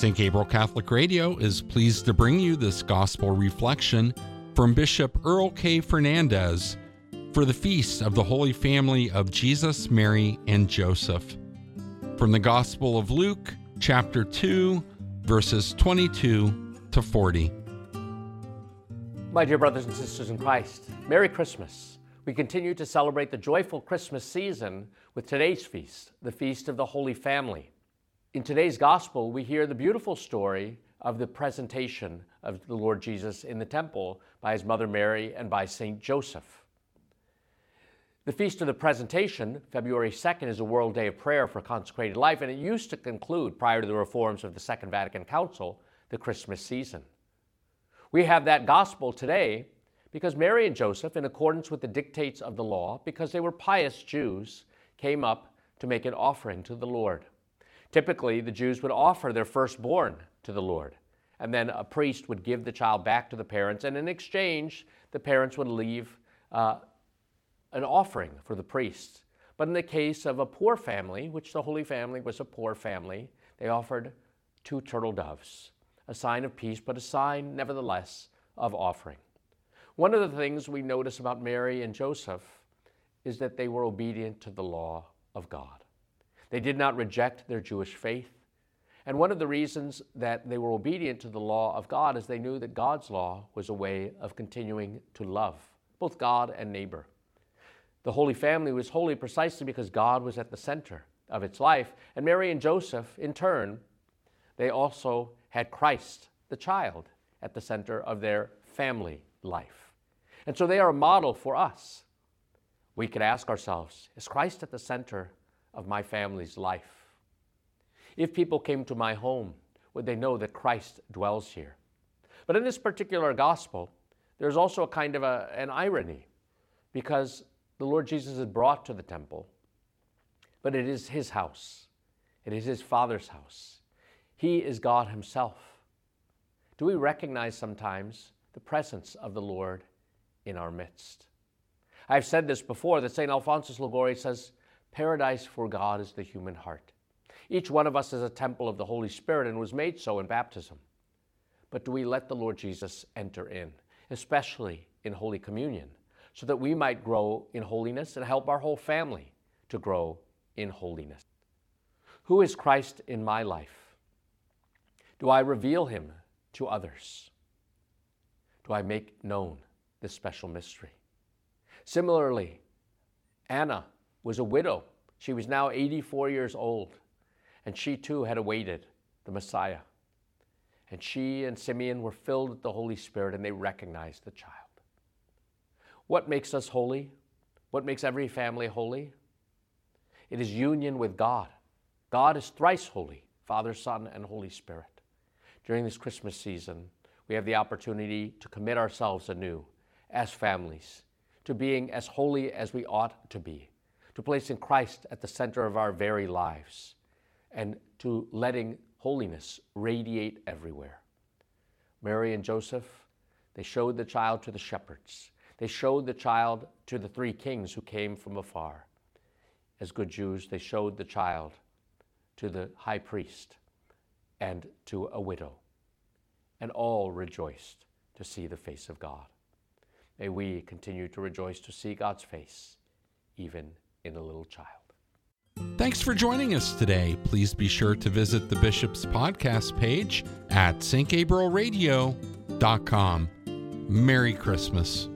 St. Gabriel Catholic Radio is pleased to bring you this gospel reflection from Bishop Earl K. Fernandes for the feast of the Holy Family of Jesus, Mary, and Joseph. From the Gospel of Luke, chapter 2, verses 22 to 40. My dear brothers and sisters in Christ, Merry Christmas. We continue to celebrate the joyful Christmas season with today's feast, the Feast of the Holy Family. In today's Gospel, we hear the beautiful story of the presentation of the Lord Jesus in the temple by his mother Mary and by Saint Joseph. The Feast of the Presentation, February 2nd, is a World Day of Prayer for Consecrated Life, and it used to conclude, prior to the reforms of the Second Vatican Council, the Christmas season. We have that gospel today because Mary and Joseph, in accordance with the dictates of the law, because they were pious Jews, came up to make an offering to the Lord. Typically, the Jews would offer their firstborn to the Lord, and then a priest would give the child back to the parents, and in exchange, the parents would leave uh, an offering for the priests. But in the case of a poor family, which the Holy Family was a poor family, they offered two turtle doves, a sign of peace, but a sign, nevertheless, of offering. One of the things we notice about Mary and Joseph is that they were obedient to the law of God. They did not reject their Jewish faith. And one of the reasons that they were obedient to the law of God is they knew that God's law was a way of continuing to love both God and neighbor. The Holy Family was holy precisely because God was at the center of its life. And Mary and Joseph, in turn, they also had Christ, the child, at the center of their family life. And so they are a model for us. We could ask ourselves Is Christ at the center of my family's life? If people came to my home, would they know that Christ dwells here? But in this particular gospel, there's also a kind of a, an irony because the Lord Jesus is brought to the temple, but it is his house, it is his Father's house. He is God himself. Do we recognize sometimes the presence of the Lord in our midst? I've said this before that St. Alphonsus Liguori says, Paradise for God is the human heart. Each one of us is a temple of the Holy Spirit and was made so in baptism. But do we let the Lord Jesus enter in, especially in Holy Communion, so that we might grow in holiness and help our whole family to grow in holiness? Who is Christ in my life? Do I reveal him to others? Do I make known this special mystery? Similarly, Anna was a widow. She was now 84 years old, and she too had awaited the Messiah. And she and Simeon were filled with the Holy Spirit, and they recognized the child. What makes us holy? What makes every family holy? It is union with God. God is thrice holy Father, Son, and Holy Spirit. During this Christmas season, we have the opportunity to commit ourselves anew as families to being as holy as we ought to be to placing Christ at the center of our very lives, and to letting holiness radiate everywhere. Mary and Joseph, they showed the child to the shepherds. They showed the child to the three kings who came from afar. As good Jews, they showed the child to the high priest and to a widow. And all rejoiced to see the face of God. May we continue to rejoice to see God's face, even in a little child. Thanks for joining us today. Please be sure to visit the Bishop's podcast page at stgabrielradio.com. Merry Christmas.